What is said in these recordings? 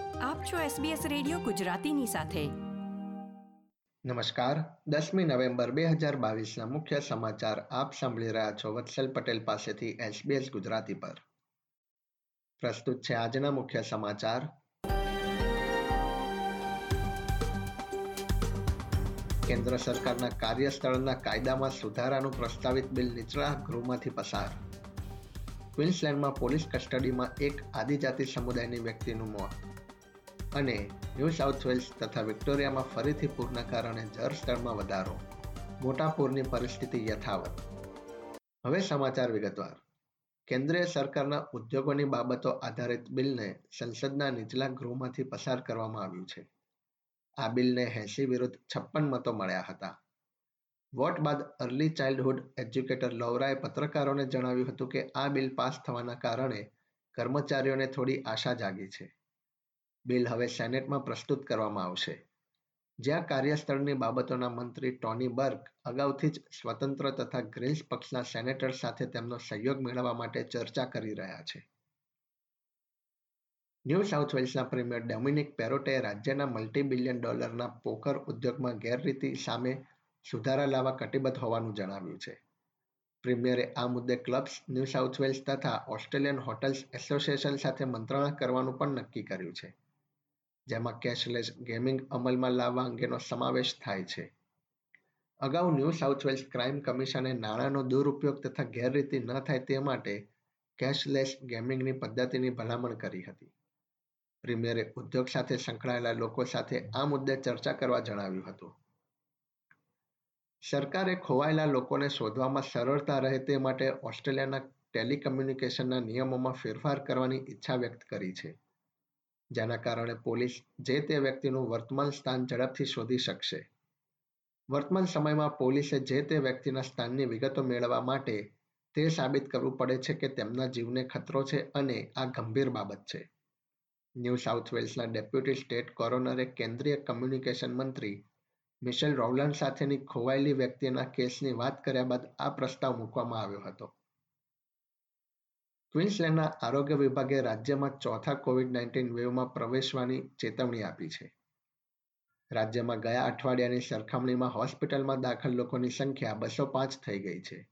આપ છો SBS radio ગુજરાતીની સાથે. નમસ્કાર. દસમી નવેમ્બર બે હજાર મુખ્ય સમાચાર આપ સાંભળી રહ્યા છો વત્સલ પટેલ પાસેથી SBS ગુજરાતી પર. પ્રસ્તુત છે આજના મુખ્ય સમાચાર. કેન્દ્ર સરકારના કાર્યસ્થળના કાયદામાં સુધારાનું પ્રસ્તાવિત બિલ નીચલા ગૃહમાંથી પસાર. ક્વિન્સલેન્ડમાં પોલીસ કસ્ટડીમાં એક આદિજાતિ સમુદાયની વ્યક્તિનું મોત. અને ન્યૂ સાઉથ વેલ્સ તથા વિક્ટોરિયામાં ફરીથી પૂરના કારણે જળસ્તરમાં વધારો. મોટા પૂરની પરિસ્થિતિ યથાવત. હવે સમાચાર વિગતવાર. કેન્દ્રીય સરકારના ઉદ્યોગોની બાબતો આધારિત બિલને સંસદના નીચલા ગૃહમાંથી પસાર કરવામાં આવ્યું છે. આ બિલને એંસી વિરુદ્ધ છપ્પન મતો મળ્યા હતા. વોટ બાદ અર્લી ચાઇલ્ડહુડ એજ્યુકેટર લૌરાએ પત્રકારોને જણાવ્યું હતું કે આ બિલ પાસ થવાના કારણે કર્મચારીઓને થોડી આશા જાગી છે. બિલ હવે સેનેટમાં પ્રસ્તુત કરવામાં આવશે. જ્યાં કાર્યસ્થળની બાબતોના મંત્રી ટોની બર્ક અગાઉથી જ સ્વતંત્ર તથા ગ્રીન્સ પક્ષના સેનેટર સાથે તેમનો સહયોગ મેળવવા માટે ચર્ચા કરી રહ્યા છે. ન્યૂ સાઉથ વેલ્સના પ્રીમિયર ડોમિનિક પેરોટે રાજ્યના મલ્ટી બિલિયન ડોલરના પોકર ઉદ્યોગમાં ગેરરીતિ સામે સુધારા લાવવા કટિબદ્ધ હોવાનું જણાવ્યું છે. પ્રીમિયરે આ મુદ્દે ક્લબ્સ, ન્યૂ સાઉથ વેલ્સ તથા ઓસ્ટ્રેલિયન હોટલ્સ એસોસિએશન સાથે મંત્રણા કરવાનું પણ નક્કી કર્યું છે. જેમાં કેશલેસ ગેમિંગ અમલમાં લાવવા અંગેનો સમાવેશ થાય છે. અગાઉ ન્યૂ સાઉથ વેલ્સ ક્રાઇમ કમિશને નાણાંનો દુરુપયોગ તથા ગેરરીતિ ન થાય તે માટે કેશલેસ ગેમિંગની પદ્ધતિની ભલામણ કરી હતી. પ્રીમિયરે ઉદ્યોગ સાથે સંકળાયેલા લોકો સાથે આ મુદ્દે ચર્ચા કરવા જણાવ્યું હતું. સરકારે ખોવાયેલા લોકોને શોધવામાં સરળતા રહે તે માટે ઓસ્ટ્રેલિયાના ટેલિકમ્યુનિકેશનના નિયમોમાં ફેરફાર કરવાની ઈચ્છા વ્યક્ત કરી છે. જેના કારણે પોલીસ જે તે વ્યક્તિનું વર્તમાન સ્થાન ઝડપથી શોધી શકશે. વર્તમાન સમયમાં પોલીસે જે તે વ્યક્તિના સ્થાનની વિગતો મેળવવા માટે તે સાબિત કરવું પડે છે કે તેમના જીવને ખતરો છે અને આ ગંભીર બાબત છે. ન્યૂ સાઉથ વેલ્સના ડેપ્યુટી સ્ટેટ કોરોનરે કેન્દ્રીય કમ્યુનિકેશન મંત્રી મિશેલ રોવલન સાથેની ખોવાયેલી વ્યક્તિના કેસની વાત કર્યા બાદ આ પ્રસ્તાવ મૂકવામાં આવ્યો હતો. ક્વીન્સલેન્ડના આરોગ્ય વિભાગે રાજ્યમાં ચોથા કોવિડ નાઇન્ટીન વેવમાં પ્રવેશવાની ચેતવણી આપી છે. રાજ્યમાં ગયા અઠવાડિયાની સરખામણીમાં હોસ્પિટલમાં દાખલ લોકોની સંખ્યા બસો પાંચ થઈ ગઈ છે.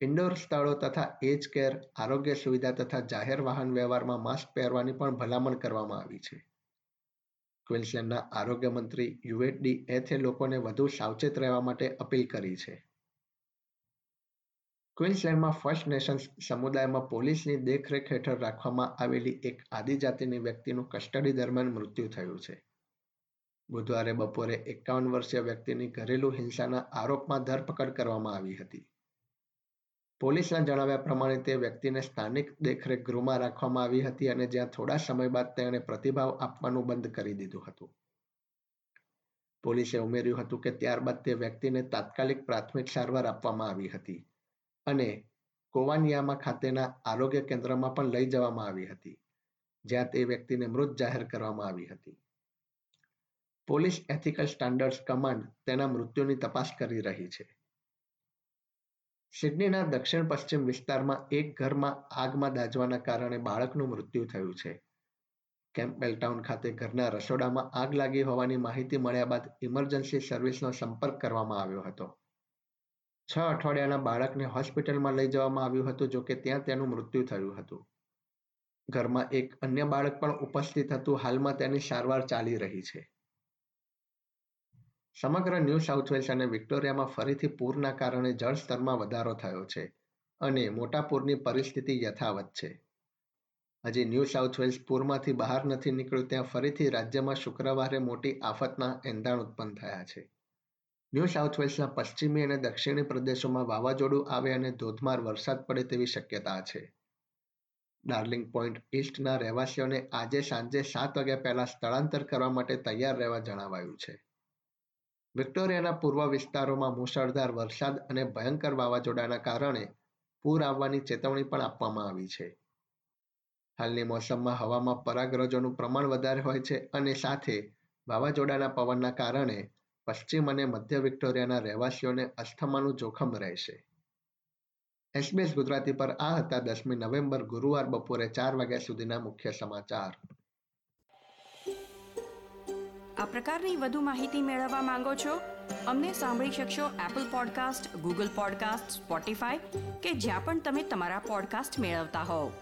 ઇન્ડોર સ્થળો તથા એજ કેર, આરોગ્ય સુવિધા તથા જાહેર વાહન વ્યવહારમાં માસ્ક પહેરવાની પણ ભલામણ કરવામાં આવી છે. ક્વિન્સલેન્ડના આરોગ્ય મંત્રી યુએડી એથે લોકોને વધુ સાવચેત રહેવા માટે અપીલ કરી છે. ક્વિન્સલેન્ડમાં ફર્સ્ટ નેશન્સ સમુદાયમાં પોલીસની દેખરેખ હેઠળ રાખવામાં આવેલી એક આદિજાતિની વ્યક્તિનું કસ્ટડી દરમિયાન મૃત્યુ થયું છે. બુધવારે બપોરે એકાવન વર્ષીય વ્યક્તિની ઘરેલુ હિંસાના આરોપમાં ધરપકડ કરવામાં આવી હતી. પોલીસના જણાવ્યા પ્રમાણે તે વ્યક્તિને સ્થાનિક દેખરેખ ગૃહમાં રાખવામાં આવી હતી અને જ્યાં થોડા સમય બાદ તેણે પ્રતિભાવ આપવાનું બંધ કરી દીધું હતું. પોલીસે ઉમેર્યું હતું કે ત્યારબાદ તે વ્યક્તિને તાત્કાલિક પ્રાથમિક સારવાર આપવામાં આવી હતી. અને કોવાનિયામા ખાતેના આરોગ્ય કેન્દ્રમાં પણ લઈ જવામાં આવી હતી, જ્યાં તે વ્યક્તિને મૃત જાહેર કરવામાં આવી હતી. પોલીસ એથિકલ સ્ટાન્ડર્ડ્સ કમાન્ડ તેના મૃત્યુની તપાસ કરી રહી છે. સિડનીના દક્ષિણ પશ્ચિમ વિસ્તારમાં એક ઘરમાં આગમાં દાજવાના કારણે બાળકનું મૃત્યુ થયું છે. કેમ્પબેલ ટાઉન ખાતે ઘરના રસોડામાં આગ લાગી હોવાની માહિતી મળ્યા બાદ ઇમરજન્સી સર્વિસનો સંપર્ક કરવામાં આવ્યો હતો. છ અઠવાડિયાના બાળકને હોસ્પિટલમાં લઈ જવામાં આવ્યું હતું જોકે ત્યાં તેનું મૃત્યુ થયું હતું. ઘરમાં એક અન્ય બાળક પણ ઉપસ્થિત હતું, હાલમાં તેની સારવાર ચાલી રહી છે. સમગ્ર ન્યૂ સાઉથ વેલ્સ અને વિક્ટોરિયામાં ફરીથી પૂરના કારણે જળસ્તરમાં વધારો થયો છે અને મોટા પૂરની પરિસ્થિતિ યથાવત છે. હજી ન્યૂ સાઉથ વેલ્સ પૂરમાંથી બહાર નથી નીકળ્યું, ત્યાં ફરીથી રાજ્યમાં શુક્રવારે મોટી આફતના એંધાણ ઉત્પન્ન થયા છે. ન્યૂ સાઉથ વેલ્સના પશ્ચિમી અને દક્ષિણી પ્રદેશોમાં વાવાઝોડું આવે અને ધોધમાર વરસાદ પડે તેવી શક્યતા છે. ડાર્લિંગ પોઈન્ટ ઈસ્ટના રહેવાસીઓને આજે સાંજે સાત વાગ્યા પહેલા સ્થળાંતર કરવા માટે તૈયાર રહેવા જણાવાયું છે. વિક્ટોરિયાના પૂર્વ વિસ્તારોમાં મુશળધાર વરસાદ અને ભયંકર વાવાઝોડાના કારણે પૂર આવવાની ચેતવણી પણ આપવામાં આવી છે. હાલની મોસમમાં હવામાં પરાગરજોનું પ્રમાણ વધારે હોય છે અને સાથે વાવાઝોડાના પવનના કારણે પશ્ચિમ અને મધ્ય વિક્ટોરિયાના રહેવાસીઓને અસ્થમાનું જોખમ રહેશે એસબીએસ ગુજરાતી પર આ હતા દસમી નવેમ્બર ગુરુવાર બપોરે ચાર વાગ્યા સુધીના મુખ્ય સમાચાર. આ પ્રકારની વધુ માહિતી મેળવવા માંગો છો? અમને સાંભળી શકશો Apple podcast Google podcast Spotify કે જ્યાં પણ તમે તમારા પોડકાસ્ટ મેળવતા હોવ.